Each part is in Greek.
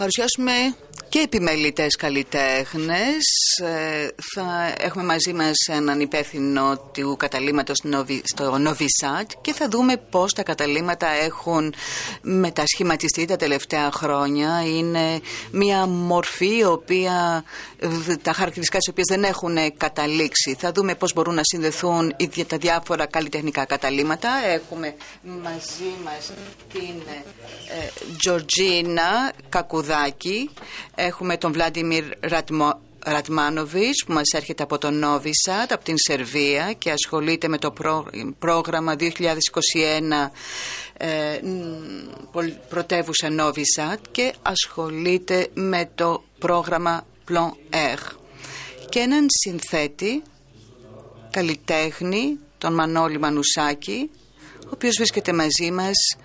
παρουσιάσουμε και επιμελητές καλλιτέχνες. Ε, θα έχουμε μαζί μας έναν υπεύθυνο του καταλήμματος στο Novi Sad και θα δούμε πώς τα καταλήμματα έχουν μετασχηματιστεί τα τελευταία χρόνια. Είναι μια μορφή η οποία, τα χαρακτηριστικά της οποίας δεν έχουν καταλήξει. Θα δούμε πώς μπορούν να συνδεθούν τα διάφορα καλλιτεχνικά καταλήμματα. Έχουμε μαζί μας την Τζορτζίνα Κακουδάκη Έχουμε τον Βλάντιμιρ Ρατμάνοβιτς που μας έρχεται από τον Νόβισατ, από την Σερβία και ασχολείται με το πρόγραμμα 2021 ε, πρωτεύουσα Νόβισατ και ασχολείται με το πρόγραμμα Plan Air και έναν συνθέτη καλλιτέχνη τον Μανώλη Μανουσάκη ο οποίος βρίσκεται μαζί μας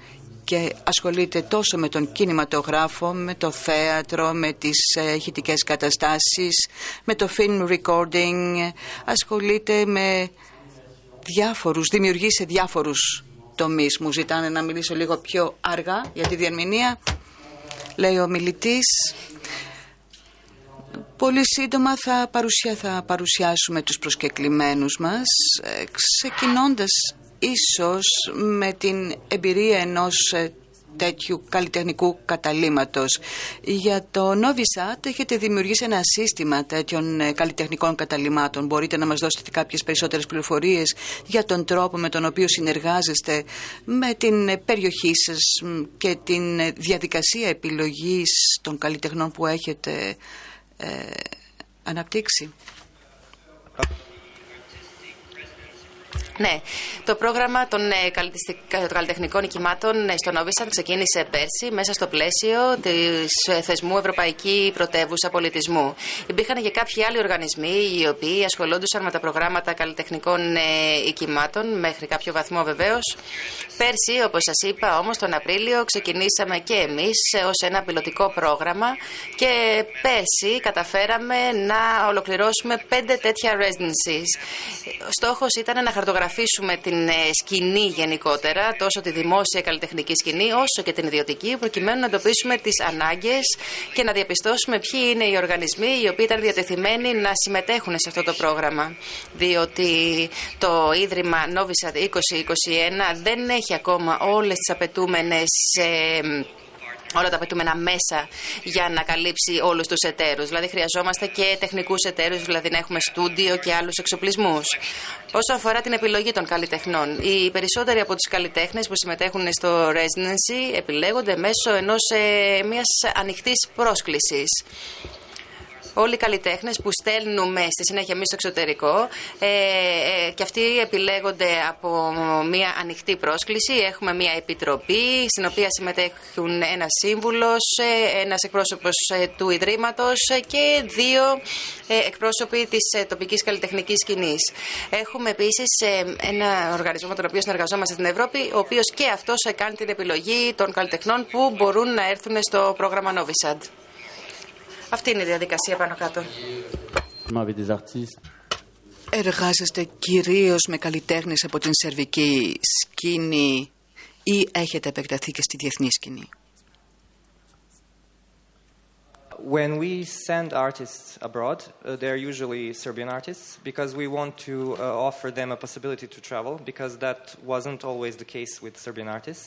και ασχολείται τόσο με τον κινηματογράφο, με το θέατρο, με τις ηχητικές καταστάσεις, με το film recording, ασχολείται με διάφορους, δημιουργεί σε διάφορους τομείς. Μου ζητάνε να μιλήσω λίγο πιο αργά για τη διερμηνία, λέει ο μιλητής. Πολύ σύντομα θα, παρουσιά, θα παρουσιάσουμε τους προσκεκλημένους μας, ε, ξεκινώντας ίσως με την εμπειρία ενός ε, τέτοιου καλλιτεχνικού καταλήματος. Για το Novisat έχετε δημιουργήσει ένα σύστημα τέτοιων ε, καλλιτεχνικών καταλήμματων. Μπορείτε να μας δώσετε κάποιες περισσότερες πληροφορίες για τον τρόπο με τον οποίο συνεργάζεστε με την ε, περιοχή σας και την διαδικασία επιλογής των καλλιτεχνών που έχετε αναπτύξει. Ναι, το πρόγραμμα των ε, καλλιτεχνικών οικημάτων ε, στο Νόβισαν ξεκίνησε πέρσι μέσα στο πλαίσιο της ε, θεσμού Ευρωπαϊκή Πρωτεύουσα Πολιτισμού. Υπήρχαν και κάποιοι άλλοι οργανισμοί οι οποίοι ασχολούνταν με τα προγράμματα καλλιτεχνικών οικημάτων μέχρι κάποιο βαθμό βεβαίως. Πέρσι, όπως σας είπα, όμως τον Απρίλιο ξεκινήσαμε και εμείς ως ένα πιλωτικό πρόγραμμα και πέρσι καταφέραμε να ολοκληρώσουμε πέντε τέτοια residencies. Ο στόχος ήταν να χαρτογραφήσουμε αφήσουμε την ε, σκηνή γενικότερα, τόσο τη δημόσια καλλιτεχνική σκηνή, όσο και την ιδιωτική, προκειμένου να εντοπίσουμε τις ανάγκες και να διαπιστώσουμε ποιοι είναι οι οργανισμοί οι οποίοι ήταν διατεθειμένοι να συμμετέχουν σε αυτό το πρόγραμμα. Διότι το Ίδρυμα Novisat 2021 δεν έχει ακόμα όλες τις απαιτούμενες ε, όλα τα απαιτούμενα μέσα για να καλύψει όλους τους εταίρους. Δηλαδή, χρειαζόμαστε και τεχνικούς εταίρους, δηλαδή να έχουμε στούντιο και άλλους εξοπλισμούς. Όσον αφορά την επιλογή των καλλιτεχνών, οι περισσότεροι από τους καλλιτέχνες που συμμετέχουν στο residency επιλέγονται μέσω ενός ε, μιας ανοιχτής πρόσκλησης όλοι οι καλλιτέχνες που στέλνουμε στη συνέχεια εμείς στο εξωτερικό ε, ε, και αυτοί επιλέγονται από μια ανοιχτή πρόσκληση. Έχουμε μια επιτροπή στην οποία συμμετέχουν ένας σύμβουλος, ε, ένας εκπρόσωπος ε, του Ιδρύματος και δύο εκπρόσωποι της τοπικής καλλιτεχνικής σκηνής. Έχουμε επίσης ένα οργανισμό με τον οποίο συνεργαζόμαστε στην Ευρώπη, ο οποίος και αυτός κάνει την επιλογή των καλλιτεχνών που μπορούν να έρθουν στο πρόγραμμα Novisad. Αυτή είναι η διαδικασία πάνω κάτω. Εργάζεστε κυρίως με καλλιτέχνες από την σερβική σκηνή ή έχετε επεκταθεί και στη διεθνή σκηνή. When we send artists abroad, uh, they're usually Serbian artists because we want to uh, offer them a possibility to travel because that wasn't always the case with Serbian artists.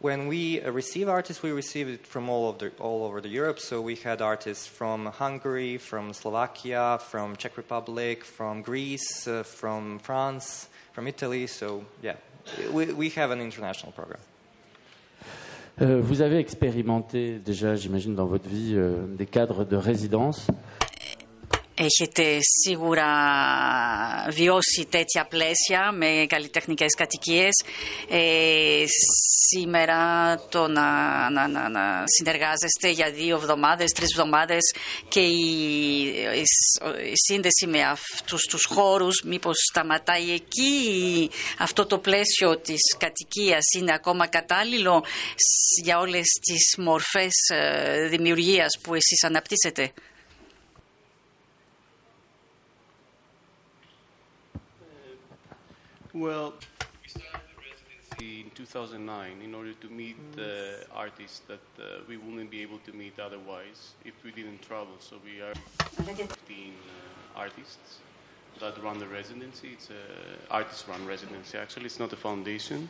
When we receive artists, we receive it from all, the, all over the Europe. So we had artists from Hungary, from Slovakia, from Czech Republic, from Greece, uh, from France, from Italy. So yeah, we, we have an international program. Euh, vous avez expérimenté déjà, j'imagine, dans votre vie, euh, des cadres de résidence. Έχετε σίγουρα βιώσει τέτοια πλαίσια με καλλιτεχνικές κατοικίες. Ε, σήμερα το να, να, να, να, συνεργάζεστε για δύο εβδομάδες, τρεις εβδομάδες και η, η, η, σύνδεση με αυτούς τους χώρους μήπως σταματάει εκεί αυτό το πλαίσιο της κατοικίας είναι ακόμα κατάλληλο για όλες τις μορφές ε, δημιουργίας που εσείς αναπτύσσετε; Well, we started the residency in 2009 in order to meet uh, artists that uh, we wouldn't be able to meet otherwise if we didn't travel. So we are 15 uh, artists that run the residency. It's a artist-run residency. Actually, it's not a foundation.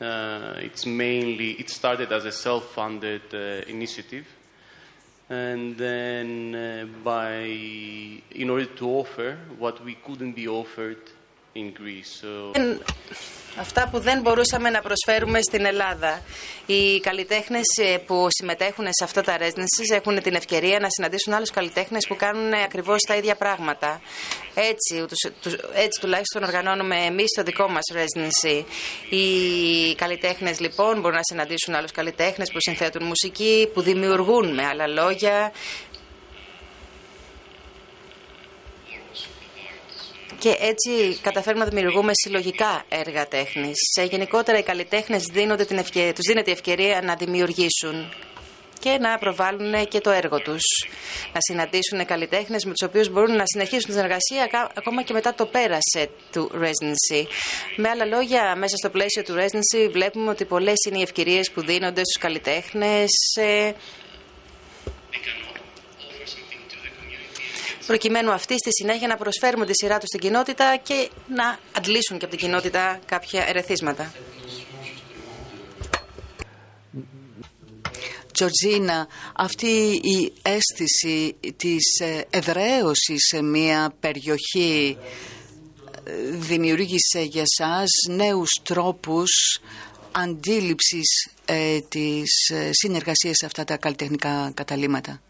Uh, it's mainly it started as a self-funded uh, initiative, and then uh, by in order to offer what we couldn't be offered in Greece. So. Αυτά που δεν μπορούσαμε να προσφέρουμε στην Ελλάδα. Οι καλλιτέχνες που συμμετέχουν σε αυτά τα residencies έχουν την ευκαιρία να συναντήσουν άλλους καλλιτέχνες που κάνουν ακριβώς τα ίδια πράγματα. Έτσι, έτσι τουλάχιστον οργανώνουμε εμείς το δικό μας residency. Οι καλλιτέχνες λοιπόν μπορούν να συναντήσουν άλλους καλλιτέχνες που συνθέτουν μουσική, που δημιουργούν με άλλα λόγια, και έτσι καταφέρουμε να δημιουργούμε συλλογικά έργα τέχνης. Γενικότερα οι καλλιτέχνες δίνονται την ευκαιρία, τους δίνεται η ευκαιρία να δημιουργήσουν και να προβάλλουν και το έργο τους. Να συναντήσουν καλλιτέχνες με τους οποίους μπορούν να συνεχίσουν τη συνεργασία ακόμα και μετά το πέρασε του residency. Με άλλα λόγια, μέσα στο πλαίσιο του residency βλέπουμε ότι πολλές είναι οι ευκαιρίες που δίνονται στους καλλιτέχνες προκειμένου αυτή στη συνέχεια να προσφέρουμε τη σειρά τους στην κοινότητα και να αντλήσουν και από την κοινότητα κάποια ερεθίσματα. Τζορτζίνα, αυτή η αίσθηση της ε, εδραίωσης σε μια περιοχή ε, δημιούργησε για σας νέους τρόπους αντίληψης ε, της ε, συνεργασίας σε αυτά τα καλλιτεχνικά καταλήμματα.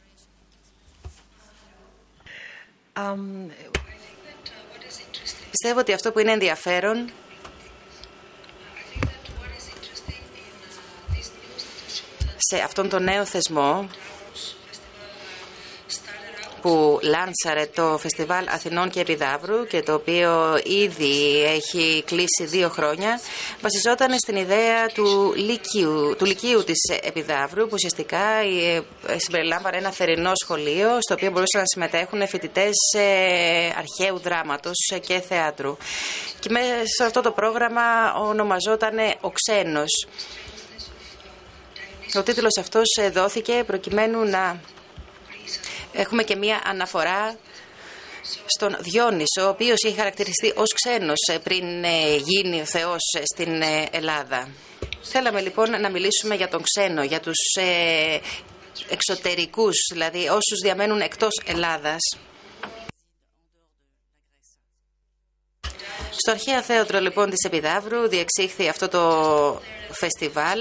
Πιστεύω ότι αυτό που είναι ενδιαφέρον σε αυτόν τον νέο θεσμό που λάνσαρε το Φεστιβάλ Αθηνών και Επιδαύρου και το οποίο ήδη έχει κλείσει δύο χρόνια βασιζόταν στην ιδέα του Λυκείου, του Λυκείου της Επιδαύρου που ουσιαστικά ε, συμπεριλάμβανε ένα θερινό σχολείο στο οποίο μπορούσαν να συμμετέχουν φοιτητές αρχαίου δράματος και θεάτρου. Και μέσα σε αυτό το πρόγραμμα ονομαζόταν «Ο Ξένος». Ο τίτλος αυτός δόθηκε προκειμένου να Έχουμε και μία αναφορά στον Διόνυσο, ο οποίος είχε χαρακτηριστεί ως ξένος ε, πριν ε, γίνει ο Θεός ε, στην Ελλάδα. Θέλαμε λοιπόν να μιλήσουμε για τον ξένο, για τους εξωτερικούς, δηλαδή όσους διαμένουν εκτός Ελλάδας. Στο αρχαίο θέατρο λοιπόν της Επιδαύρου διεξήχθη αυτό το φεστιβάλ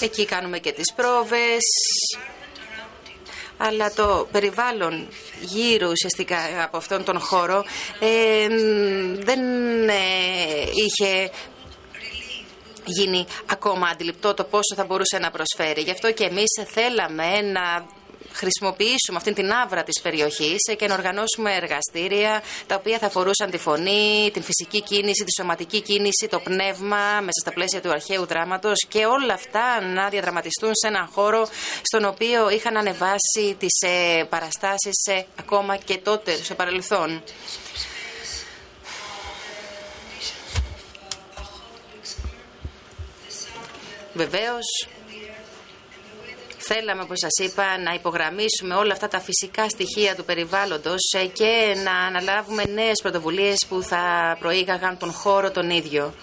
Εκεί κάνουμε και τις πρόβες, αλλά το περιβάλλον γύρω ουσιαστικά από αυτόν τον χώρο ε, δεν ε, είχε γίνει ακόμα αντιληπτό το πόσο θα μπορούσε να προσφέρει. Γι' αυτό και εμείς θέλαμε να χρησιμοποιήσουμε αυτή την άβρα της περιοχής και να οργανώσουμε εργαστήρια τα οποία θα αφορούσαν τη φωνή, την φυσική κίνηση, τη σωματική κίνηση, το πνεύμα μέσα στα πλαίσια του αρχαίου δράματος και όλα αυτά να διαδραματιστούν σε έναν χώρο στον οποίο είχαν ανεβάσει τις ε, παραστάσεις ε, ακόμα και τότε στο παρελθόν. Βεβαίως, Θέλαμε, όπως σας είπα, να υπογραμμίσουμε όλα αυτά τα φυσικά στοιχεία του περιβάλλοντος ε, και να αναλάβουμε νέες πρωτοβουλίες που θα προήγαγαν τον χώρο τον ίδιο.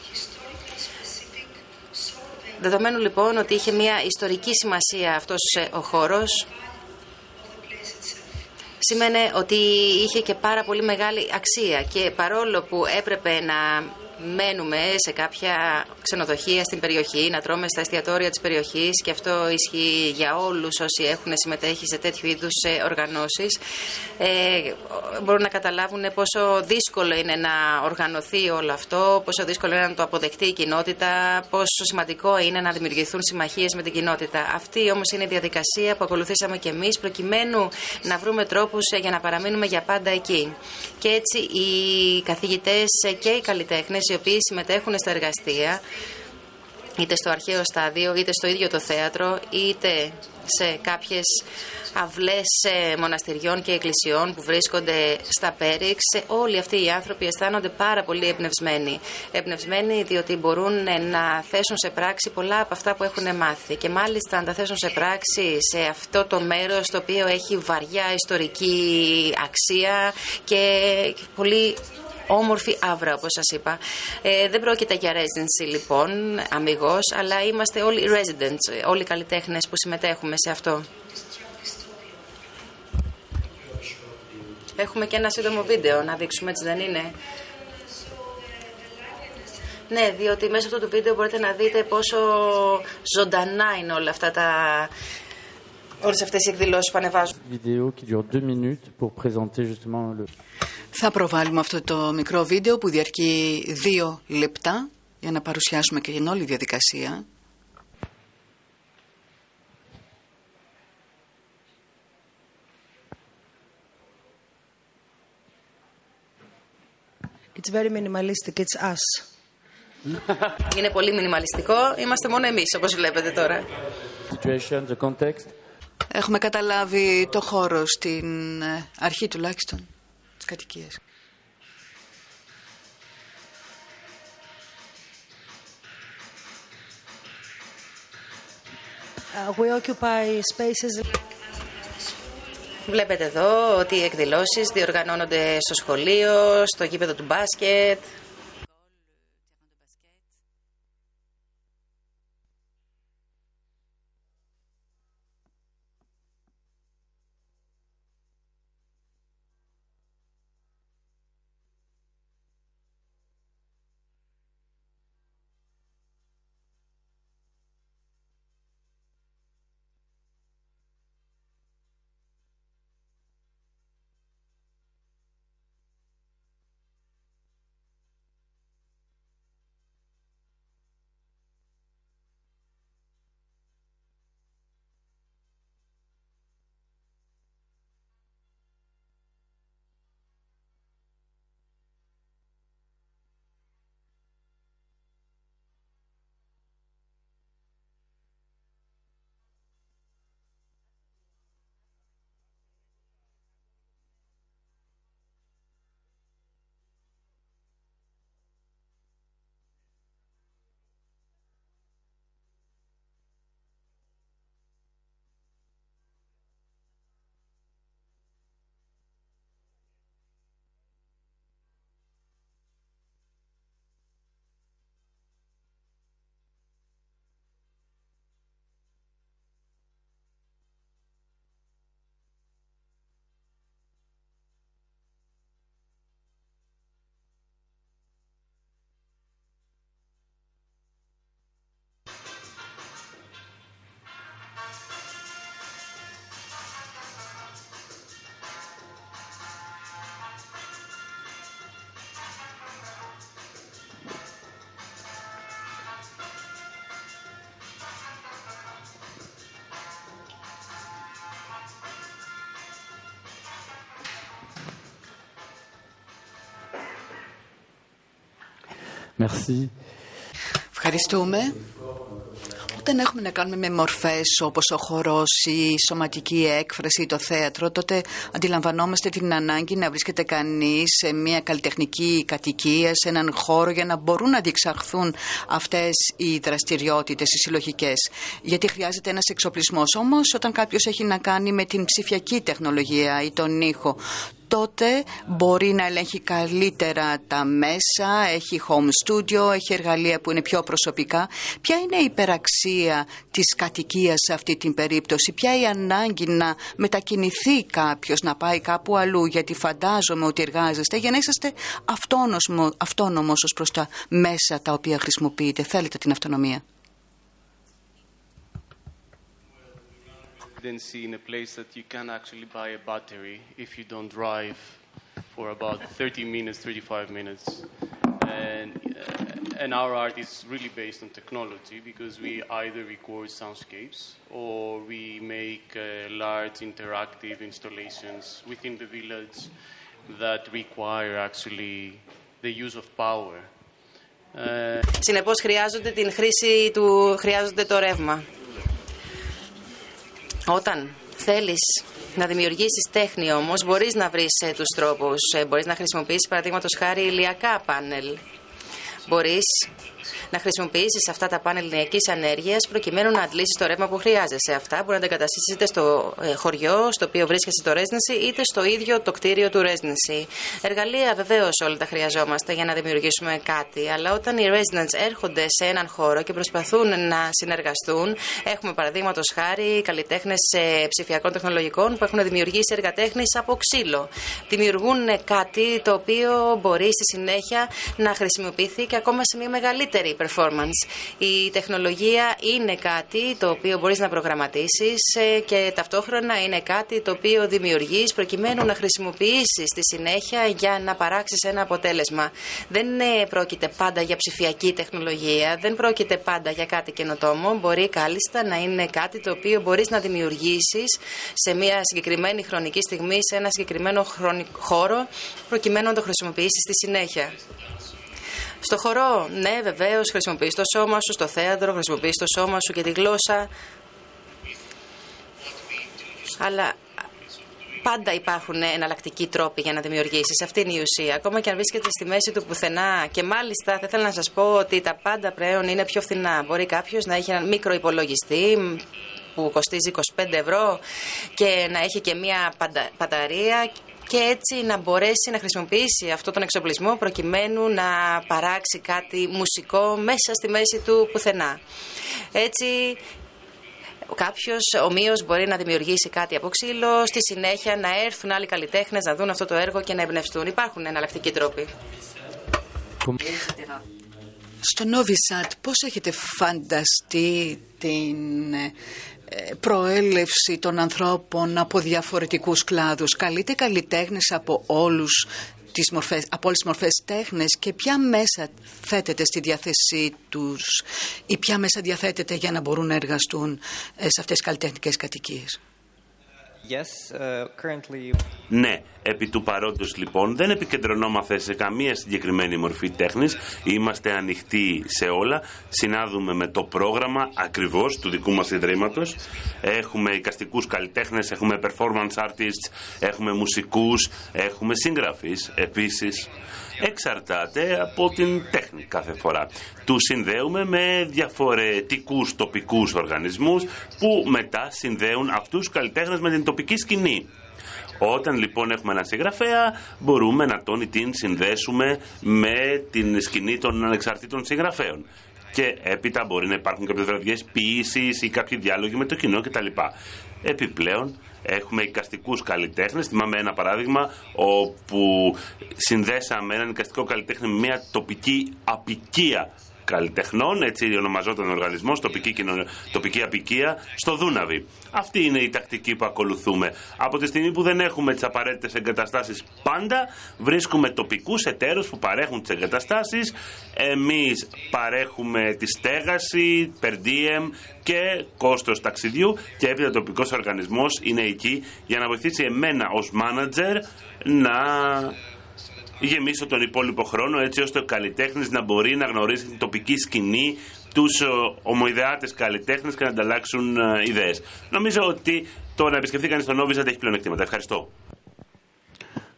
Δεδομένου λοιπόν ότι είχε μια ιστορική σημασία αυτός ε, ο χώρος, σήμαινε ότι είχε και πάρα πολύ μεγάλη αξία και παρόλο που έπρεπε να μένουμε σε κάποια ξενοδοχεία στην περιοχή, να τρώμε στα εστιατόρια της περιοχής και αυτό ισχύει για όλους όσοι έχουν συμμετέχει σε τέτοιου είδους ε, οργανώσεις. Ε, μπορούν να καταλάβουν πόσο δύσκολο είναι να οργανωθεί όλο αυτό, πόσο δύσκολο είναι να το αποδεχτεί η κοινότητα, πόσο σημαντικό είναι να δημιουργηθούν συμμαχίες με την κοινότητα. Αυτή όμως είναι η διαδικασία που ακολουθήσαμε και εμείς προκειμένου να βρούμε τρόπους ε, για να παραμείνουμε για πάντα εκεί. Και έτσι οι καθηγητές και οι καλλιτέχνες οι οποίοι συμμετέχουν στα εργαστήρια είτε στο αρχαίο στάδιο, είτε στο ίδιο το θέατρο, είτε σε κάποιες αυλές μοναστηριών και εκκλησιών που βρίσκονται στα Πέριξ. Όλοι αυτοί οι άνθρωποι αισθάνονται πάρα πολύ εμπνευσμένοι. Εμπνευσμένοι διότι μπορούν να θέσουν σε πράξη πολλά από αυτά που έχουν μάθει και μάλιστα να τα θέσουν σε πράξη σε αυτό το μέρος το οποίο έχει βαριά ιστορική αξία και πολύ όμορφη άβρα, όπως σας είπα. Ε, δεν πρόκειται για residency, λοιπόν, αμυγός, αλλά είμαστε όλοι residents, όλοι οι καλλιτέχνες που συμμετέχουμε σε αυτό. Έχουμε και ένα σύντομο βίντεο να δείξουμε, έτσι δεν είναι; Ναι, διότι μέσα αυτό το βίντεο μπορείτε να δείτε πόσο ζωντανά είναι όλα αυτά τα... Όλες αυτές οι εκδηλώσεις που ανεβάζουν. Vidéo qui dure deux minutes pour présenter justement le... Θα προβάλλουμε αυτό το μικρό βίντεο που διαρκεί δύο λεπτά για να παρουσιάσουμε και την όλη διαδικασία. It's very minimalistic. It's us. Είναι πολύ μινιμαλιστικό. Είμαστε μόνο εμείς, όπως βλέπετε τώρα. Situation, the context. Έχουμε καταλάβει το χώρο στην ε, αρχή τουλάχιστον της κατοικίας. Uh, we occupy spaces. Βλέπετε εδώ ότι οι εκδηλώσεις διοργανώνονται στο σχολείο, στο γήπεδο του μπάσκετ. Merci. Ευχαριστούμε. Όταν έχουμε να κάνουμε με μορφές όπως ο χορός, η σωματική έκφραση, το θέατρο, τότε αντιλαμβανόμαστε την ανάγκη να βρίσκεται κανείς σε μια καλλιτεχνική κατοικία, σε έναν χώρο για να μπορούν να διεξαχθούν αυτές οι δραστηριότητες, οι συλλογικές. Γιατί χρειάζεται ένας εξοπλισμός. Όμως όταν κάποιος έχει να κάνει με την ψηφιακή τεχνολογία ή τον ήχο, τότε μπορεί να ελέγχει καλύτερα τα μέσα, έχει home studio, έχει εργαλεία που είναι πιο προσωπικά. Ποια είναι η υπεραξία της κατοικίας σε αυτή την περίπτωση, ποια η ανάγκη να μετακινηθεί κάποιος, να πάει κάπου αλλού, γιατί φαντάζομαι ότι εργάζεστε για να είσαστε αυτόνομος ως προς τα μέσα τα οποία χρησιμοποιείτε. Θέλετε την αυτονομία. residency in a place that you can actually buy a battery if you don't drive for about 30 minutes, 35 minutes. And, uh, and our art is really based on technology because we either record soundscapes or we make uh, large interactive installations within the village that require actually the use of power. Συνεπώς χρειάζονται την χρήση του, χρειάζονται το ρεύμα. Όταν θέλεις να δημιουργήσεις τέχνη όμως, μπορείς να βρεις ε, τους τρόπους. Ε, μπορείς να χρησιμοποιήσεις παραδείγματος χάρη ηλιακά πάνελ. Μπορείς να χρησιμοποιήσεις αυτά τα πάνελ λινιακή ανέργειας προκειμένου να αντλήσεις το ρεύμα που χρειάζεσαι. Αυτά μπορεί να τα εγκαταστήσεις είτε στο ε, χωριό στο οποίο βρίσκεσαι το Residency, είτε στο ίδιο το κτίριο του Residency. Εργαλεία βεβαίως όλα τα χρειαζόμαστε για να δημιουργήσουμε κάτι, αλλά όταν οι residents έρχονται σε έναν χώρο και προσπαθούν να συνεργαστούν, έχουμε παραδείγματος χάρη καλλιτέχνες ψηφιακών τεχνολογικών που έχουν δημιουργήσει έργα τέχνη από ξύλο. Δημιουργούν κάτι το οποίο μπορεί στη συνέχεια να χρησιμοποιηθεί και ακόμα σε μια μεγαλύτερη performance. Η τεχνολογία είναι κάτι το οποίο μπορείς να προγραμματίσεις ε, και ταυτόχρονα είναι κάτι το οποίο δημιουργείς προκειμένου να χρησιμοποιήσεις στη συνέχεια για να παράξεις ένα αποτέλεσμα. Δεν πρόκειται πάντα για ψηφιακή τεχνολογία, δεν πρόκειται πάντα για κάτι καινοτόμο. Μπορεί κάλλιστα να είναι κάτι το οποίο μπορείς να δημιουργήσεις σε μια συγκεκριμένη χρονική στιγμή, σε ένα συγκεκριμένο χώρο, προκειμένου να το χρησιμοποιήσεις στη συνέχεια. Στο χορό, ναι, βεβαίως, χρησιμοποιείς το σώμα σου, στο θέατρο, χρησιμοποιείς το σώμα σου και τη γλώσσα. Αλλά πάντα υπάρχουν εναλλακτικοί τρόποι για να δημιουργήσεις. Αυτή είναι η ουσία. Ακόμα και αν βρίσκεται στη μέση του πουθενά. Και μάλιστα θα ήθελα να σας πω ότι τα πάντα πλέον είναι πιο φθηνά. Μπορεί κάποιος να έχει έναν μικρό υπολογιστή που κοστίζει 25 ευρώ και να έχει και μία μπαταρία και έτσι να μπορέσει να χρησιμοποιήσει αυτό τον εξοπλισμό προκειμένου να παράξει κάτι μουσικό μέσα στη μέση του πουθενά. Έτσι κάποιος ομοίως μπορεί να δημιουργήσει κάτι από ξύλο, στη συνέχεια να έρθουν άλλοι καλλιτέχνες να δουν αυτό το έργο και να εμπνευστούν. Υπάρχουν εναλλακτικοί τρόποι. Στο Novi πώς έχετε φανταστεί την προέλευση των ανθρώπων από διαφορετικούς κλάδους. Καλείτε καλλιτέχνες από όλους τις μορφές, από όλες τις μορφές τέχνες και ποια μέσα θέτεται στη διάθεσή τους ή ποια μέσα διαθέτεται για να μπορούν να εργαστούν ε, σε αυτές τις καλλιτεχνικές κατοικίες. Uh, ναι, επί του παρόντος λοιπόν δεν επικεντρωνόμαστε σε καμία συγκεκριμένη μορφή τέχνης, είμαστε ανοιχτοί σε όλα, συνάδουμε με το πρόγραμμα ακριβώς του δικού μας ιδρύματος, έχουμε εικαστικούς καλλιτέχνες, έχουμε performance artists, έχουμε μουσικούς, έχουμε συγγραφείς επίσης εξαρτάται από την τέχνη κάθε φορά. Του συνδέουμε με διαφορετικούς τοπικούς οργανισμούς που μετά συνδέουν αυτούς τους καλλιτέχνες με την τοπική σκηνή. Όταν λοιπόν έχουμε ένα συγγραφέα, μπορούμε να τον ή την συνδέσουμε με την σκηνή των ανεξαρτήτων συγγραφέων. Και έπειτα μπορεί να υπάρχουν κάποιες βραδιές ποιήσεις ή κάποιοι διάλογοι με το κοινό κτλ. Επιπλέον, Έχουμε οικαστικού καλλιτέχνες. Θυμάμαι ένα παράδειγμα όπου συνδέσαμε έναν οικαστικό καλλιτέχνη με μια τοπική απικία καλλιτεχνών, έτσι ονομαζόταν ο οργανισμός, τοπική, τοπική απικία, στο Δούναβι. Αυτή είναι η τακτική που ακολουθούμε. Από τη στιγμή που δεν έχουμε τις απαραίτητες εγκαταστάσεις πάντα, βρίσκουμε τοπικούς εταίρους που παρέχουν τις εγκαταστάσεις. Εμείς παρέχουμε τη στέγαση, per diem και κόστος ταξιδιού και έπειτα ο τοπικός οργανισμός είναι εκεί για να βοηθήσει εμένα ως manager να γεμίσω τον υπόλοιπο χρόνο έτσι ώστε ο καλλιτέχνης να μπορεί να γνωρίσει την τοπική σκηνή, τους ε, ομοειδεάτες καλλιτέχνες και να ανταλλάξουν ε, ιδέες. Νομίζω ότι το να επισκεφθεί κανείς τον Νόβιζαντ έχει πλεονεκτήματα. Ευχαριστώ.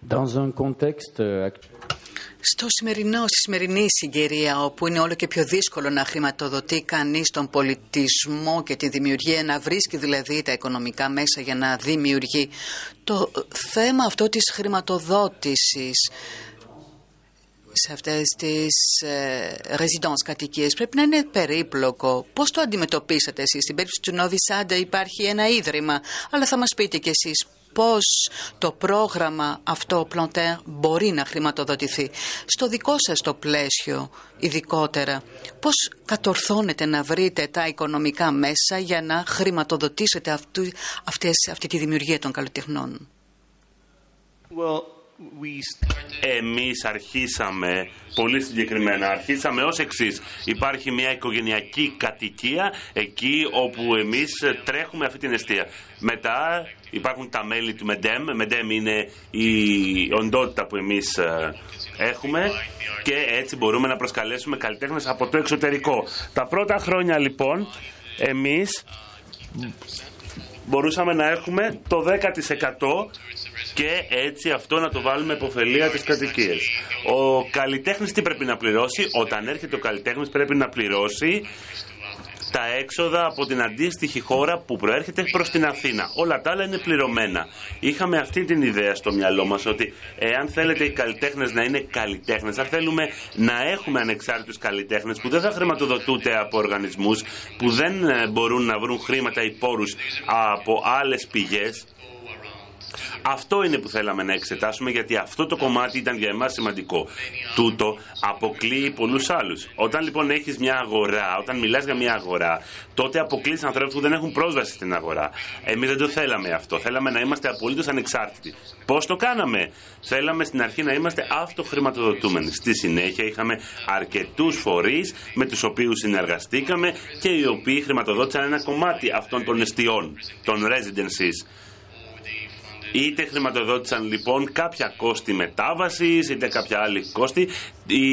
Euh, Στο σημερινό, στη σημερινή συγκυρία όπου είναι όλο και πιο δύσκολο να χρηματοδοτεί κανείς τον πολιτισμό και τη δημιουργία, να βρίσκει δηλαδή τα οικονομικά μέσα για να δημιουργεί, το θέμα αυτό της χρηματοδότησης σε αυτές τις ε, residence κατοικίες πρέπει να είναι περίπλοκο. Πώς το αντιμετωπίσατε εσείς; Στην περίπτωση του Νόβι Σάντα υπάρχει ένα ίδρυμα, αλλά θα μας πείτε κι εσείς πώς το πρόγραμμα αυτό Planter μπορεί να χρηματοδοτηθεί. Στο δικό σας το πλαίσιο ειδικότερα, πώς κατορθώνετε να βρείτε τα οικονομικά μέσα για να χρηματοδοτήσετε αυτού, αυτές, αυτή τη δημιουργία των καλλιτεχνών; Well, εμείς αρχίσαμε πολύ συγκεκριμένα. Αρχίσαμε ως εξής. Υπάρχει μια οικογενειακή κατοικία εκεί όπου εμείς τρέχουμε αυτή την αιστεία. Μετά υπάρχουν τα μέλη του ΜΕΝΤΕΜ. ΜΕΝΤΕΜ είναι η οντότητα που εμείς ε, έχουμε και έτσι μπορούμε να προσκαλέσουμε καλλιτέχνες από το εξωτερικό. Τα πρώτα χρόνια λοιπόν εμείς μπορούσαμε να έχουμε το 10% και έτσι αυτό να το βάλουμε υποφελία τις κατοικίες. Ο καλλιτέχνης τι πρέπει να πληρώσει, όταν έρχεται ο καλλιτέχνης πρέπει να πληρώσει τα έξοδα από την αντίστοιχη χώρα που προέρχεται προς την Αθήνα. Όλα τα άλλα είναι πληρωμένα. Είχαμε αυτή την ιδέα στο μυαλό μας ότι εάν θέλετε οι καλλιτέχνες να είναι καλλιτέχνες, αν θέλουμε να έχουμε ανεξάρτητους καλλιτέχνες που δεν θα χρηματοδοτούνται από οργανισμούς, που δεν ε, μπορούν να βρουν χρήματα ή πόρους από άλλες πηγές, αυτό είναι που θέλαμε να εξετάσουμε γιατί αυτό το κομμάτι ήταν για εμάς σημαντικό. Τούτο αποκλείει πολλούς άλλους. Όταν λοιπόν έχεις μια αγορά, όταν μιλάς για μια αγορά, τότε αποκλείεις ανθρώπους που δεν έχουν πρόσβαση στην αγορά. Εμείς δεν το θέλαμε αυτό. Θέλαμε να είμαστε απολύτως ανεξάρτητοι. Πώς το κάναμε; Θέλαμε στην αρχή να είμαστε αυτοχρηματοδοτούμενοι. Στη συνέχεια είχαμε αρκετούς φορείς με τους οποίους συνεργαστήκαμε και οι οποίοι χρηματοδότησαν ένα κομμάτι αυτών των εστιών, των residencies. Είτε χρηματοδότησαν λοιπόν κάποια κόστη μετάβασης, είτε κάποια άλλη κόστη. Η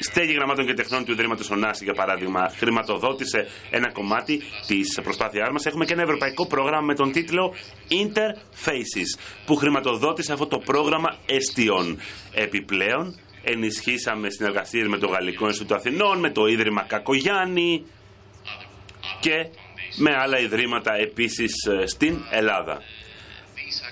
στέγη γραμμάτων και τεχνών του Ιδρύματος Ωνάση, για παράδειγμα, χρηματοδότησε ένα κομμάτι της προσπάθειάς μας. Έχουμε και ένα ευρωπαϊκό πρόγραμμα με τον τίτλο Interfaces, που χρηματοδότησε αυτό το πρόγραμμα εστιών. Επιπλέον, ενισχύσαμε συνεργασίες με το Γαλλικό Ινστιτούτο Αθηνών, με το Ίδρυμα Κακογιάννη και με άλλα ιδρύματα επίσης ε, στην Ελλάδα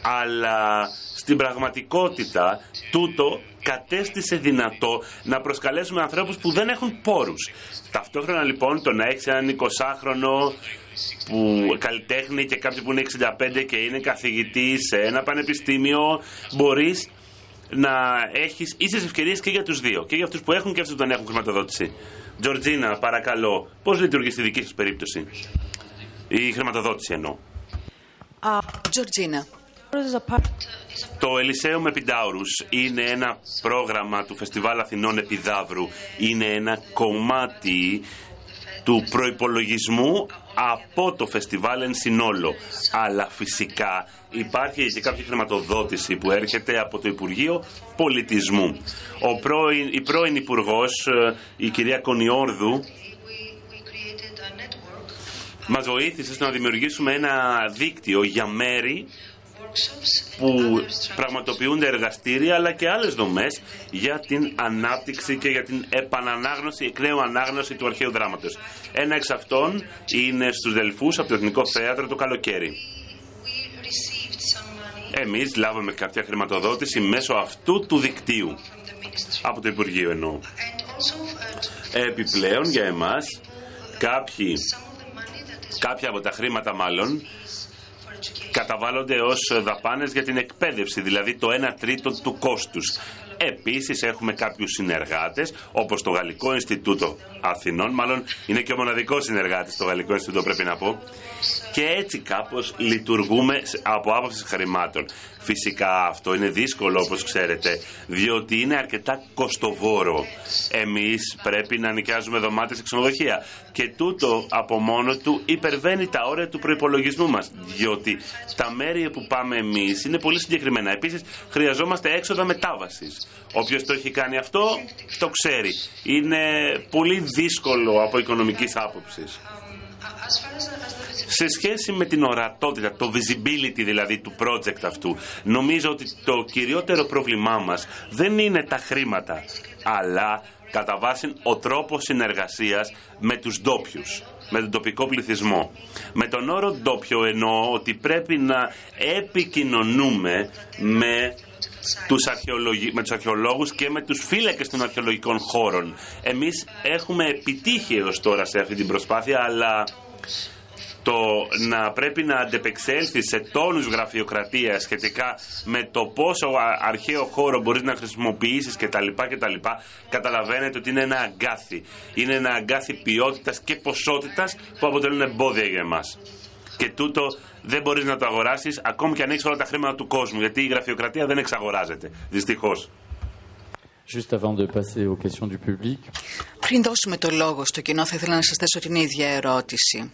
αλλά στην πραγματικότητα τούτο κατέστησε δυνατό να προσκαλέσουμε ανθρώπους που δεν έχουν πόρους. Ταυτόχρονα λοιπόν το να έχεις έναν 20χρονο που καλλιτέχνη και κάποιον που είναι 65 και είναι καθηγητής σε ένα πανεπιστήμιο μπορείς να έχεις ίσες ευκαιρίες και για τους δύο. Και για αυτούς που έχουν και αυτούς που δεν έχουν χρηματοδότηση. Τζορτζίνα, παρακαλώ, πώς λειτουργεί στη δική σας περίπτωση; Η χρηματοδότηση εννοώ. Τζορτζίνα. Το Ελισέο Επιδάουρους είναι ένα πρόγραμμα του Φεστιβάλ Αθηνών Επιδαύρου. Είναι ένα κομμάτι του προϋπολογισμού από το φεστιβάλ εν συνόλο. Αλλά φυσικά υπάρχει και κάποια χρηματοδότηση που έρχεται από το Υπουργείο Πολιτισμού. Ο πρώην, η πρώην Υπουργός, ε, η κυρία Κονιόρδου, μας βοήθησε στο να δημιουργήσουμε ένα δίκτυο για μέρη που πραγματοποιούνται εργαστήρια αλλά και άλλες δομές για την ανάπτυξη και για την επανανάγνωση, εκ νέου ανάγνωση του αρχαίου δράματος. Ένα εξ αυτών είναι στους Δελφούς από το Εθνικό Θέατρο το καλοκαίρι. Εμείς λάβαμε κάποια χρηματοδότηση μέσω αυτού του δικτύου από το Υπουργείο εννοώ. Επιπλέον για εμάς κάποιοι, κάποια από τα χρήματα μάλλον καταβάλλονται ως δαπάνες για την εκπαίδευση, δηλαδή το 1 τρίτο του κόστους. Επίσης έχουμε κάποιους συνεργάτες, όπως το Γαλλικό Ινστιτούτο Αθηνών, μάλλον είναι και ο μοναδικός συνεργάτης το Γαλλικό Ινστιτούτο πρέπει να πω, και έτσι κάπως λειτουργούμε από άποψη χρημάτων. Φυσικά αυτό είναι δύσκολο όπως ξέρετε, διότι είναι αρκετά κοστοβόρο. Εμείς πρέπει να νοικιάζουμε δωμάτια σε ξενοδοχεία και τούτο από μόνο του υπερβαίνει τα όρια του προϋπολογισμού μας, διότι τα μέρη που πάμε εμείς είναι πολύ συγκεκριμένα. Επίσης χρειαζόμαστε έξοδα μετάβασης. Όποιος το έχει κάνει αυτό, το ξέρει. Είναι πολύ δύσκολο από οικονομικής άποψης. Σε σχέση με την ορατότητα, το visibility δηλαδή του project αυτού, νομίζω ότι το κυριότερο πρόβλημά μας δεν είναι τα χρήματα, αλλά κατά βάση ο τρόπος συνεργασίας με τους ντόπιους, με τον τοπικό πληθυσμό. Με τον όρο ντόπιο εννοώ ότι πρέπει να επικοινωνούμε με τους, αρχαιολογι... με τους αρχαιολόγους και με τους φύλακες των αρχαιολογικών χώρων. Εμείς έχουμε επιτύχει έως τώρα σε αυτή την προσπάθεια, αλλά το να πρέπει να αντεπεξέλθει σε τόνους γραφειοκρατίας σχετικά με το πόσο αρχαίο χώρο μπορείς να χρησιμοποιήσεις κτλ. κτλ. Καταλαβαίνετε ότι είναι ένα αγκάθι. Είναι ένα αγκάθι ποιότητας και ποσότητας που αποτελούν εμπόδια για εμάς. Και τούτο δεν μπορείς να το αγοράσεις ακόμη και αν έχεις όλα τα χρήματα του κόσμου γιατί η γραφειοκρατία δεν εξαγοράζεται. Δυστυχώς. Juste avant de passer aux questions du public. Πριν δώσουμε το λόγο στο κοινό, θα ήθελα να σας θέσω την ίδια ερώτηση.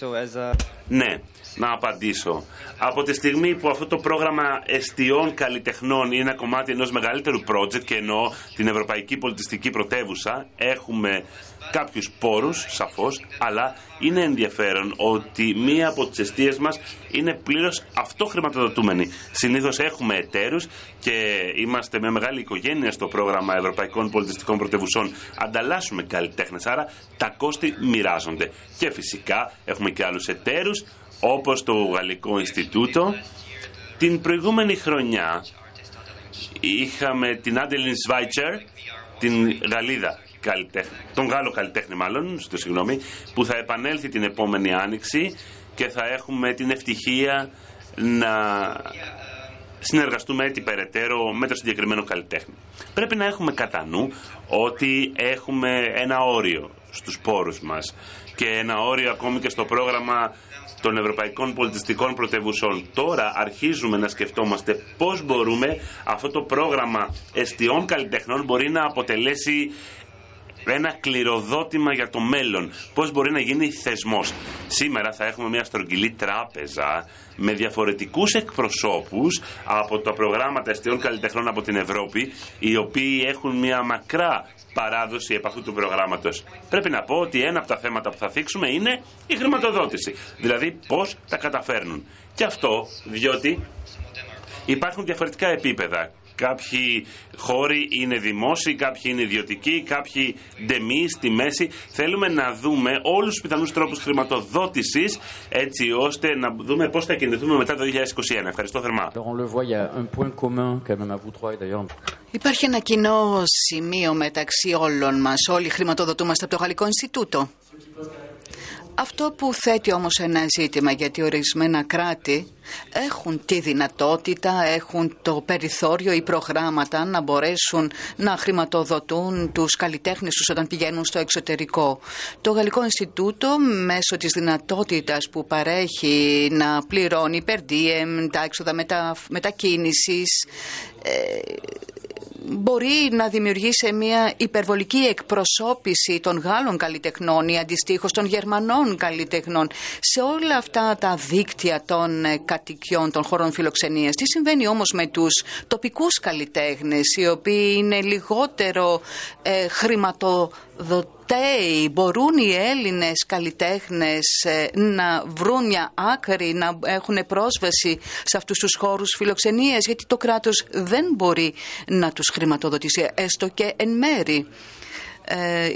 So as a Ναι, να απαντήσω. Από τη στιγμή που αυτό το πρόγραμμα εστιών καλλιτεχνών είναι ένα κομμάτι ενός μεγαλύτερου project και εννοώ την Ευρωπαϊκή Πολιτιστική Πρωτεύουσα, έχουμε κάποιους πόρους, σαφώς, αλλά είναι ενδιαφέρον ότι μία από τις αιστείες μας είναι πλήρως αυτοχρηματοδοτούμενη. Συνήθως έχουμε εταίρους και είμαστε με μεγάλη οικογένεια στο πρόγραμμα Ευρωπαϊκών Πολιτιστικών Πρωτεύουσών. Ανταλλάσσουμε καλλιτέχνες, άρα τα κόστη μοιράζονται. Και φυσικά έχουμε και άλλους εταίρους, όπως το Γαλλικό Ινστιτούτο. Την προηγούμενη χρονιά είχαμε την Άντελιν Σβάιτσερ, την Γαλλίδα καλλιτέχνη, τον Γάλλο καλλιτέχνη μάλλον, στο συγγνώμη, που θα επανέλθει την επόμενη άνοιξη και θα έχουμε την ευτυχία να συνεργαστούμε έτσι περαιτέρω με το συγκεκριμένο καλλιτέχνη. Πρέπει να έχουμε κατά νου ότι έχουμε ένα όριο στους πόρους μας και ένα όριο ακόμη και στο πρόγραμμα των Ευρωπαϊκών Πολιτιστικών Πρωτεύουσών. Τώρα αρχίζουμε να σκεφτόμαστε πώς μπορούμε αυτό το πρόγραμμα εστιών καλλιτεχνών μπορεί να αποτελέσει ένα κληροδότημα για το μέλλον. Πώς μπορεί να γίνει θεσμός. Σήμερα θα έχουμε μια στρογγυλή τράπεζα με διαφορετικούς εκπροσώπους από τα προγράμματα εστιών καλλιτεχνών από την Ευρώπη, οι οποίοι έχουν μια μακρά παράδοση επ' αυτού του προγράμματος. Πρέπει να πω ότι ένα από τα θέματα που θα θίξουμε είναι η χρηματοδότηση. Δηλαδή πώς τα καταφέρνουν. Και αυτό διότι υπάρχουν διαφορετικά επίπεδα. Κάποιοι χώροι είναι δημόσιοι, κάποιοι είναι ιδιωτικοί, κάποιοι ντεμεί στη μέση. Θέλουμε να δούμε όλους τους πιθανούς τρόπους χρηματοδότησης έτσι ώστε να δούμε πώς θα κινηθούμε μετά το 2021. Ευχαριστώ θερμά. Υπάρχει ένα κοινό σημείο μεταξύ όλων μας. Όλοι χρηματοδοτούμαστε από το Γαλλικό Ινστιτούτο. Αυτό που θέτει όμως ένα ζήτημα γιατί ορισμένα κράτη έχουν τη δυνατότητα, έχουν το περιθώριο ή προγράμματα να μπορέσουν να χρηματοδοτούν τους καλλιτέχνες τους όταν πηγαίνουν στο εξωτερικό. Το Γαλλικό Ινστιτούτο μέσω της δυνατότητας που παρέχει να πληρώνει per τα έξοδα μετα, μετακίνησης, ε, μπορεί να δημιουργήσει μια υπερβολική εκπροσώπηση των Γάλλων καλλιτεχνών ή αντιστοίχως των Γερμανών καλλιτεχνών σε όλα αυτά τα δίκτυα των ε, κατοικιών των χωρών φιλοξενίας. Τι συμβαίνει όμως με τους τοπικούς καλλιτέχνες οι οποίοι είναι λιγότερο ε, χρηματοδοτέοι. Μπορούν οι Έλληνες καλλιτέχνες ε, να βρουν μια άκρη, να έχουν πρόσβαση σε αυτούς τους χώρους φιλοξενίας γιατί το κράτος δεν μπορεί να τους χρηματοδοτήσει έστω και εν μέρη. Ε,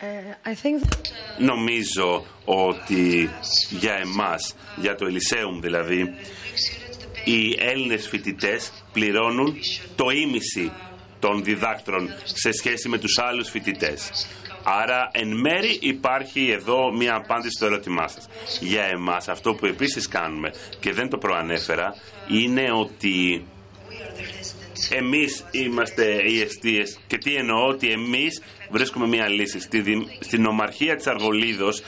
ε, Νομίζω ότι για εμάς, για το Ελισέουμ δηλαδή, οι Έλληνες φοιτητές πληρώνουν το ίμιση των διδάκτρων σε σχέση με τους άλλους φοιτητές. Άρα εν μέρη υπάρχει εδώ μια απάντηση στο ερώτημά σας. Για εμάς αυτό που επίσης κάνουμε και δεν το προανέφερα είναι ότι εμείς είμαστε οι αιστείες και τι εννοώ ότι εμείς βρίσκουμε μια λύση. στην ομαρχία της Αργολίδος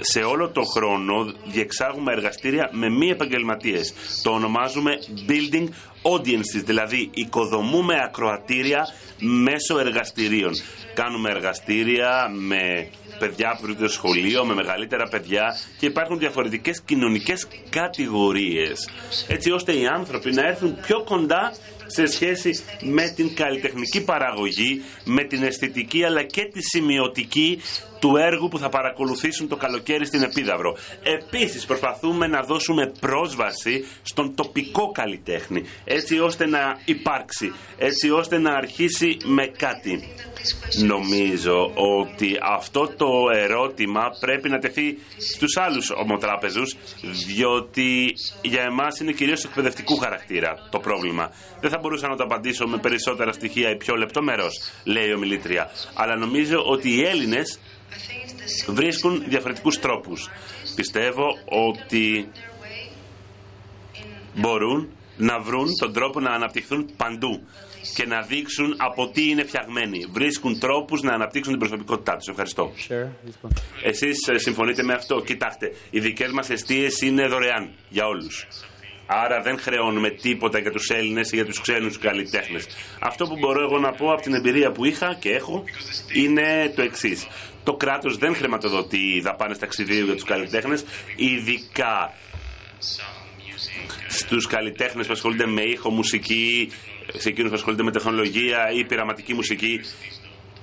σε όλο το χρόνο διεξάγουμε εργαστήρια με μη επαγγελματίες. Το ονομάζουμε building audiences, δηλαδή οικοδομούμε ακροατήρια μέσω εργαστηρίων. Κάνουμε εργαστήρια με παιδιά που βρίσκονται στο σχολείο, με μεγαλύτερα παιδιά και υπάρχουν διαφορετικές κοινωνικές κατηγορίες έτσι ώστε οι άνθρωποι να έρθουν πιο κοντά σε σχέση με την καλλιτεχνική παραγωγή, με την αισθητική αλλά και τη σημειωτική του έργου που θα παρακολουθήσουν το καλοκαίρι στην Επίδαυρο. Επίσης προσπαθούμε να δώσουμε πρόσβαση στον τοπικό καλλιτέχνη, έτσι ώστε να υπάρξει, έτσι ώστε να αρχίσει με κάτι. Νομίζω ότι αυτό το ερώτημα πρέπει να τεθεί στους άλλους ομοτράπεζους, διότι για εμάς είναι κυρίως εκπαιδευτικού χαρακτήρα το πρόβλημα. Δεν θα μπορούσα να το απαντήσω με περισσότερα στοιχεία ή πιο λεπτομέρως, λέει ο Μιλήτρια. Αλλά νομίζω ότι οι Έλληνες βρίσκουν διαφορετικούς τρόπους. Πιστεύω ότι μπορούν να βρουν τον τρόπο να αναπτυχθούν παντού και να δείξουν από τι είναι φτιαγμένοι. Βρίσκουν τρόπους να αναπτύξουν την προσωπικότητά τους. Ευχαριστώ. Εσείς ε, συμφωνείτε με αυτό; Κοιτάξτε, οι δικές μας αιστείες είναι δωρεάν για όλους. Άρα δεν χρεώνουμε τίποτα για τους Έλληνες ή για τους ξένους καλλιτέχνες. Αυτό που μπορώ εγώ να πω από την εμπειρία που είχα και έχω είναι το εξής. Το κράτος δεν χρηματοδοτεί δαπάνες ταξιδίου για τους καλλιτέχνες, ειδικά στους καλλιτέχνες που ασχολούνται με ήχο, μουσική, σε εκείνους που ασχολούνται με τεχνολογία ή πειραματική μουσική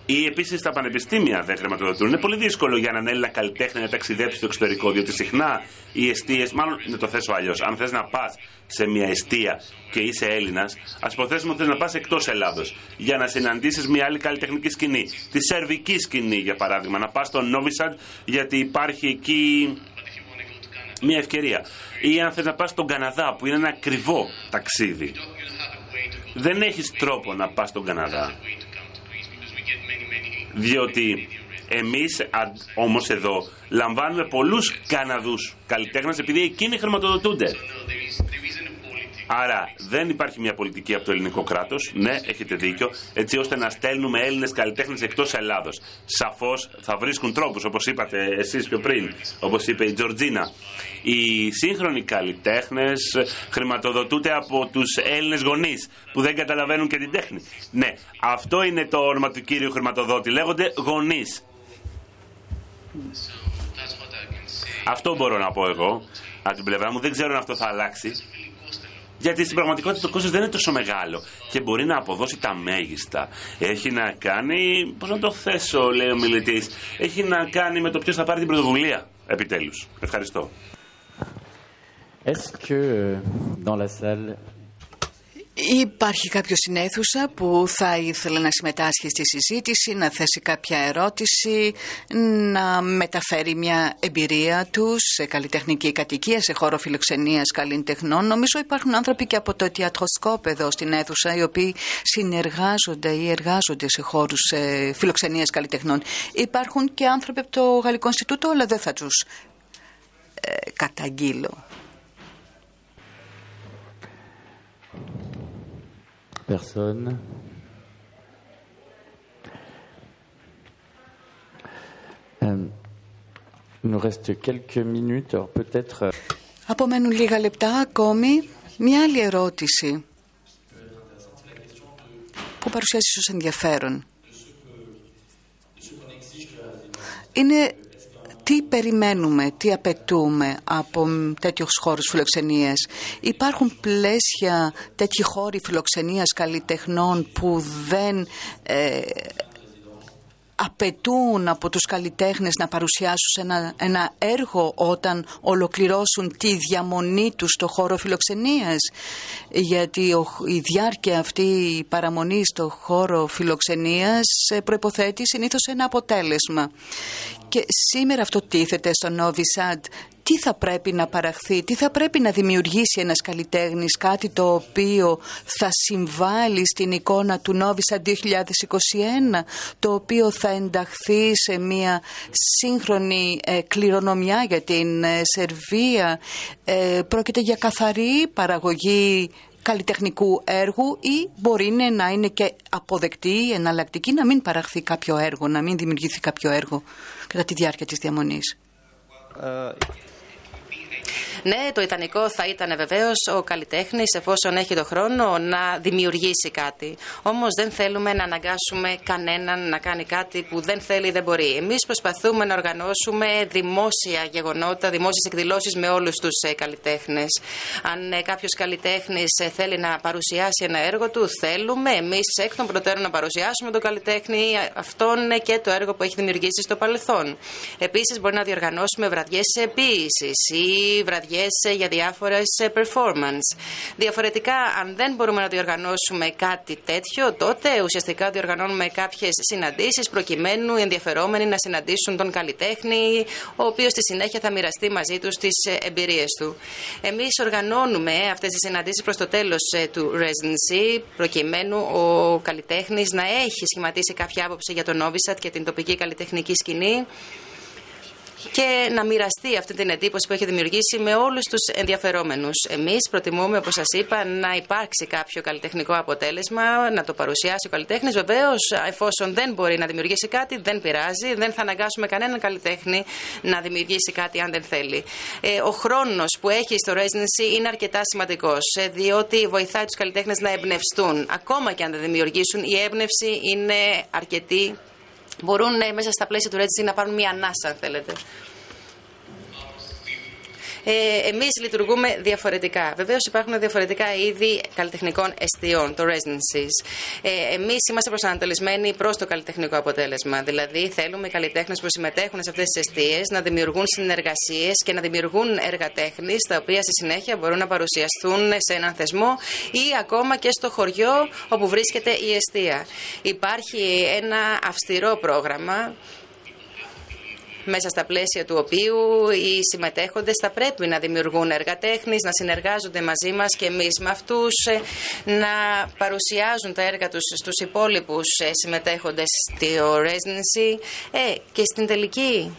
ή επίσης τα πανεπιστήμια δεν χρηματοδοτούν. Είναι πολύ δύσκολο για έναν Έλληνα καλλιτέχνη να ταξιδέψει στο εξωτερικό, διότι συχνά οι αιστείες, μάλλον να το θέσω αλλιώς, αν θες να πας σε μια αιστεία και είσαι Έλληνας, ας υποθέσουμε ότι θες να πας εκτός Ελλάδος για να συναντήσεις μια άλλη καλλιτεχνική σκηνή. Τη σερβική σκηνή, για παράδειγμα, να πας στο Νόβισαντ γιατί υπάρχει εκεί μια ευκαιρία. Ή αν θες να πας στον Καναδά που είναι ένα ακριβό ταξίδι. Δεν έχεις τρόπο να πας στον Καναδά διότι εμείς όμως εδώ λαμβάνουμε πολλούς Καναδούς καλλιτέχνες επειδή εκείνοι χρηματοδοτούνται. Άρα δεν υπάρχει μια πολιτική από το ελληνικό κράτος, ναι, έχετε δίκιο, έτσι ώστε να στέλνουμε Έλληνες καλλιτέχνες εκτός Ελλάδος. Σαφώς θα βρίσκουν τρόπους, όπως είπατε εσείς πιο πριν, όπως είπε η Τζορτζίνα. Οι σύγχρονοι καλλιτέχνες χρηματοδοτούνται από τους Έλληνες γονείς που δεν καταλαβαίνουν και την τέχνη. Ναι, αυτό είναι το όνομα του κύριου χρηματοδότη. Λέγονται γονείς. Αυτό μπορώ να πω εγώ από την πλευρά μου. Δεν ξέρω αν αυτό θα αλλάξει. Γιατί στην πραγματικότητα το κόστος δεν είναι τόσο μεγάλο και μπορεί να αποδώσει τα μέγιστα. Έχει να κάνει, πώς να το θέσω λέει ο μιλητής, έχει να κάνει με το ποιος θα πάρει την πρωτοβουλία επιτέλους. Ευχαριστώ. Est-ce que euh, dans la salle Υπάρχει κάποιος στην αίθουσα που θα ήθελε να συμμετάσχει στη συζήτηση, να θέσει κάποια ερώτηση, να μεταφέρει μια εμπειρία τους σε καλλιτεχνική κατοικία, σε χώρο φιλοξενίας καλλιτεχνών. Νομίζω υπάρχουν άνθρωποι και από το τιατροσκόπ εδώ στην αίθουσα, οι οποίοι συνεργάζονται ή εργάζονται σε χώρους ε, φιλοξενίας καλλιτεχνών. Υπάρχουν και άνθρωποι από το Γαλλικό Ινστιτούτο, αλλά δεν θα τους ε, καταγγείλω. Personne. Euh, il nous reste quelques minutes, alors peut-être. euh, Απομένουν λίγα λεπτά ακόμη. Μια άλλη ερώτηση που παρουσιάζει ίσως ενδιαφέρον. Είναι τι περιμένουμε, τι απαιτούμε από τέτοιους χώρους φιλοξενίας; Υπάρχουν πλαίσια τέτοιοι χώροι φιλοξενίας καλλιτεχνών που δεν ε, απαιτούν από τους καλλιτέχνες να παρουσιάσουν ένα, ένα έργο όταν ολοκληρώσουν τη διαμονή τους στο χώρο φιλοξενίας. Γιατί ο, η διάρκεια αυτή η παραμονή στο χώρο φιλοξενίας ε, προϋποθέτει συνήθως ένα αποτέλεσμα. Και σήμερα αυτό τίθεται στο Novi Sad τι θα πρέπει να παραχθεί, τι θα πρέπει να δημιουργήσει ένας καλλιτέχνης, κάτι το οποίο θα συμβάλλει στην εικόνα του Νόβισα 2021, το οποίο θα ενταχθεί σε μια σύγχρονη ε, κληρονομιά για την ε, Σερβία. Ε, πρόκειται για καθαρή παραγωγή καλλιτεχνικού έργου ή μπορεί να είναι και αποδεκτή, εναλλακτική, να μην παραχθεί κάποιο έργο, να μην δημιουργηθεί κάποιο έργο κατά τη διάρκεια της διαμονής. Ναι, το ιδανικό θα ήταν βεβαίως ο καλλιτέχνης, εφόσον έχει το χρόνο, να δημιουργήσει κάτι. Όμως δεν θέλουμε να αναγκάσουμε κανέναν να κάνει κάτι που δεν θέλει ή δεν μπορεί. Εμείς προσπαθούμε να οργανώσουμε δημόσια γεγονότα, δημόσιες εκδηλώσεις με όλους τους καλλιτέχνες. Αν κάποιος καλλιτέχνης θέλει να παρουσιάσει ένα έργο του, θέλουμε εμείς εκ των προτέρων να παρουσιάσουμε τον καλλιτέχνη αυτόν και το έργο που έχει δημιουργήσει στο παρελθόν. Επίσης, μπορεί να διοργανώσουμε βραδιές ποιήση ή βραδιές για διάφορες performance. Διαφορετικά, αν δεν μπορούμε να διοργανώσουμε κάτι τέτοιο, τότε ουσιαστικά διοργανώνουμε κάποιες συναντήσεις προκειμένου οι ενδιαφερόμενοι να συναντήσουν τον καλλιτέχνη, ο οποίος στη συνέχεια θα μοιραστεί μαζί τους τις εμπειρίες του. Εμείς οργανώνουμε αυτές τις συναντήσεις προς το τέλος του residency, προκειμένου ο καλλιτέχνης να έχει σχηματίσει κάποια άποψη για τον Novisat και την τοπική καλλιτεχνική σκηνή και να μοιραστεί αυτή την εντύπωση που έχει δημιουργήσει με όλους τους ενδιαφερόμενους. Εμείς προτιμούμε, όπως σας είπα, να υπάρξει κάποιο καλλιτεχνικό αποτέλεσμα, να το παρουσιάσει ο καλλιτέχνης. Βεβαίως, εφόσον δεν μπορεί να δημιουργήσει κάτι, δεν πειράζει. Δεν θα αναγκάσουμε κανέναν καλλιτέχνη να δημιουργήσει κάτι αν δεν θέλει. Ε, ο χρόνος που έχει στο residency είναι αρκετά σημαντικός, ε, διότι βοηθάει τους καλλιτέχνες να εμπνευστούν. Ακόμα και αν δεν δημιουργήσουν, η έμπνευση είναι αρκετή μπορούν ε, μέσα στα πλαίσια του Ρέτζι να πάρουν μια ανάσα, αν θέλετε. Ε, Εμείς λειτουργούμε διαφορετικά. Βεβαίως υπάρχουν διαφορετικά είδη καλλιτεχνικών εστιών, το residencies. Ε, Εμείς είμαστε προσανατολισμένοι προς το καλλιτεχνικό αποτέλεσμα. Δηλαδή, θέλουμε οι καλλιτέχνες που συμμετέχουν σε αυτές τις αιστείε να δημιουργούν συνεργασίες και να δημιουργούν έργα τέχνης, τα οποία στη συνέχεια μπορούν να παρουσιαστούν σε έναν θεσμό ή ακόμα και στο χωριό όπου βρίσκεται η αιστεία. Υπάρχει ένα αυστηρό πρόγραμμα μέσα στα πλαίσια του οποίου οι συμμετέχοντες θα πρέπει να δημιουργούν έργα τέχνης, να συνεργάζονται μαζί μας και εμείς με αυτούς, ε, να παρουσιάζουν τα έργα τους στους υπόλοιπους ε, συμμετέχοντες στο residency. Ε, και στην τελική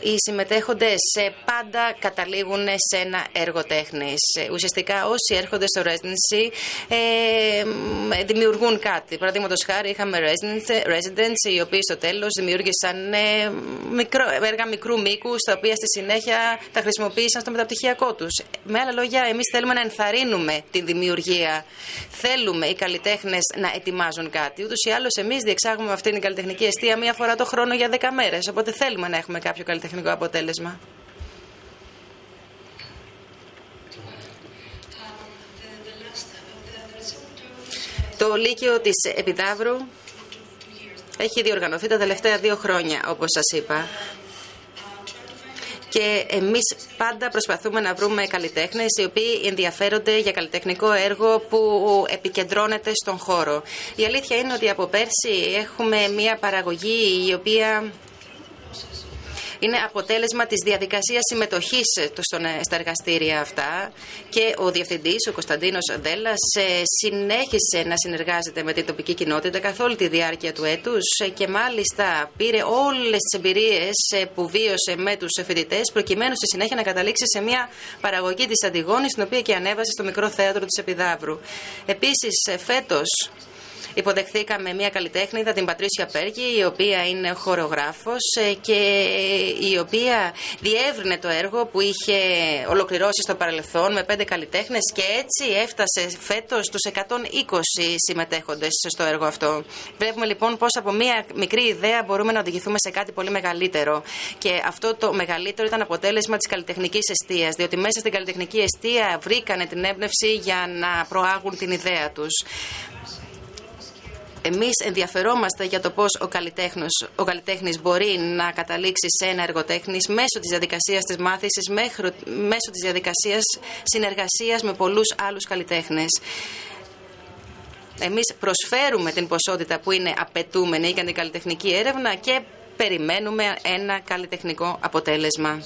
οι συμμετέχοντες πάντα καταλήγουν σε ένα έργο τέχνης. Ουσιαστικά όσοι έρχονται στο residency ε, δημιουργούν κάτι. Παραδείγματος χάρη είχαμε residents οι οποίοι στο τέλος δημιούργησαν ε, μικρό, έργα μικρού μήκους τα οποία στη συνέχεια τα χρησιμοποίησαν στο μεταπτυχιακό τους. Με άλλα λόγια, εμείς θέλουμε να ενθαρρύνουμε την δημιουργία. Θέλουμε οι καλλιτέχνες να ετοιμάζουν κάτι. Ούτως ή άλλως εμείς διεξάγουμε αυτήν την καλλιτεχνική αιστεία μία φορά το χρόνο για 10 μέρες. Οπότε θέλουμε να έχουμε κάποιο καλλιτεχνικό τεχνικό αποτέλεσμα. Το Λύκειο της Επιδαύρου έχει διοργανωθεί τα τελευταία δύο χρόνια, όπως σας είπα. Και εμείς πάντα προσπαθούμε να βρούμε καλλιτέχνες οι οποίοι ενδιαφέρονται για καλλιτεχνικό έργο που επικεντρώνεται στον χώρο. Η αλήθεια είναι ότι από πέρσι έχουμε μια παραγωγή η οποία είναι αποτέλεσμα της διαδικασίας συμμετοχής ε, στα εργαστήρια αυτά και ο Διευθυντής, ο Κωνσταντίνος Δέλλας, ε, συνέχισε να συνεργάζεται με την τοπική κοινότητα καθ' όλη τη διάρκεια του έτους ε, και μάλιστα πήρε όλες τις εμπειρίες που βίωσε με τους φοιτητές προκειμένου στη συνέχεια να καταλήξει σε μια παραγωγή της Αντιγόνης, την οποία και ανέβασε στο μικρό θέατρο της Επιδαύρου. Επίσης, φέτος Υποδεχθήκαμε μια καλλιτέχνηδα, την Πατρίσια Πέργη, η οποία είναι χορογράφος ε, και η οποία διεύρυνε το έργο που είχε ολοκληρώσει στο παρελθόν με πέντε καλλιτέχνες και έτσι έφτασε φέτος στους 120 συμμετέχοντες στο έργο αυτό. Βλέπουμε λοιπόν πώς από μια μικρή ιδέα μπορούμε να οδηγηθούμε σε κάτι πολύ μεγαλύτερο. Και αυτό το μεγαλύτερο ήταν αποτέλεσμα της καλλιτεχνικής αιστείας, διότι μέσα στην καλλιτεχνική αιστεία βρήκανε την έμπνευση για να προάγουν την ιδέα τους. Εμείς ενδιαφερόμαστε για το πώς ο καλλιτέχνης, ο καλλιτέχνης μπορεί να καταλήξει σε ένα εργοτέχνης μέσω της διαδικασίας της μάθησης, μέσω της διαδικασίας συνεργασίας με πολλούς άλλους καλλιτέχνες. Εμείς προσφέρουμε την ποσότητα που είναι απαιτούμενη για την καλλιτεχνική έρευνα και περιμένουμε ένα καλλιτεχνικό αποτέλεσμα.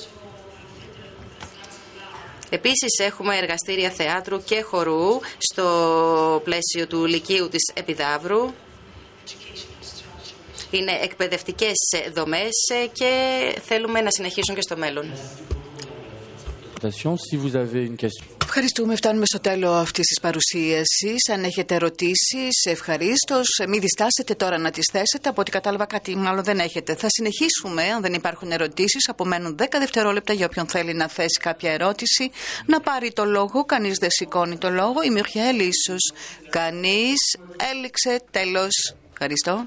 Επίσης έχουμε εργαστήρια θεάτρου και χορού στο πλαίσιο του Λυκείου της Επιδαύρου είναι εκπαιδευτικές δομές και θέλουμε να συνεχίσουν και στο μέλλον. Ευχαριστούμε. Φτάνουμε στο τέλος αυτής της παρουσίασης. Αν έχετε ερωτήσεις, ευχαρίστως. Μην διστάσετε τώρα να τις θέσετε. Από ό,τι κατάλαβα, κάτι μάλλον δεν έχετε. Θα συνεχίσουμε, αν δεν υπάρχουν ερωτήσεις. Απομένουν 10 δευτερόλεπτα για όποιον θέλει να θέσει κάποια ερώτηση. Να πάρει το λόγο. Κανείς δεν σηκώνει το λόγο. Η Μιρχιέλ, ίσως. Κανείς. Έληξε. Τέλος. Ευχαριστώ.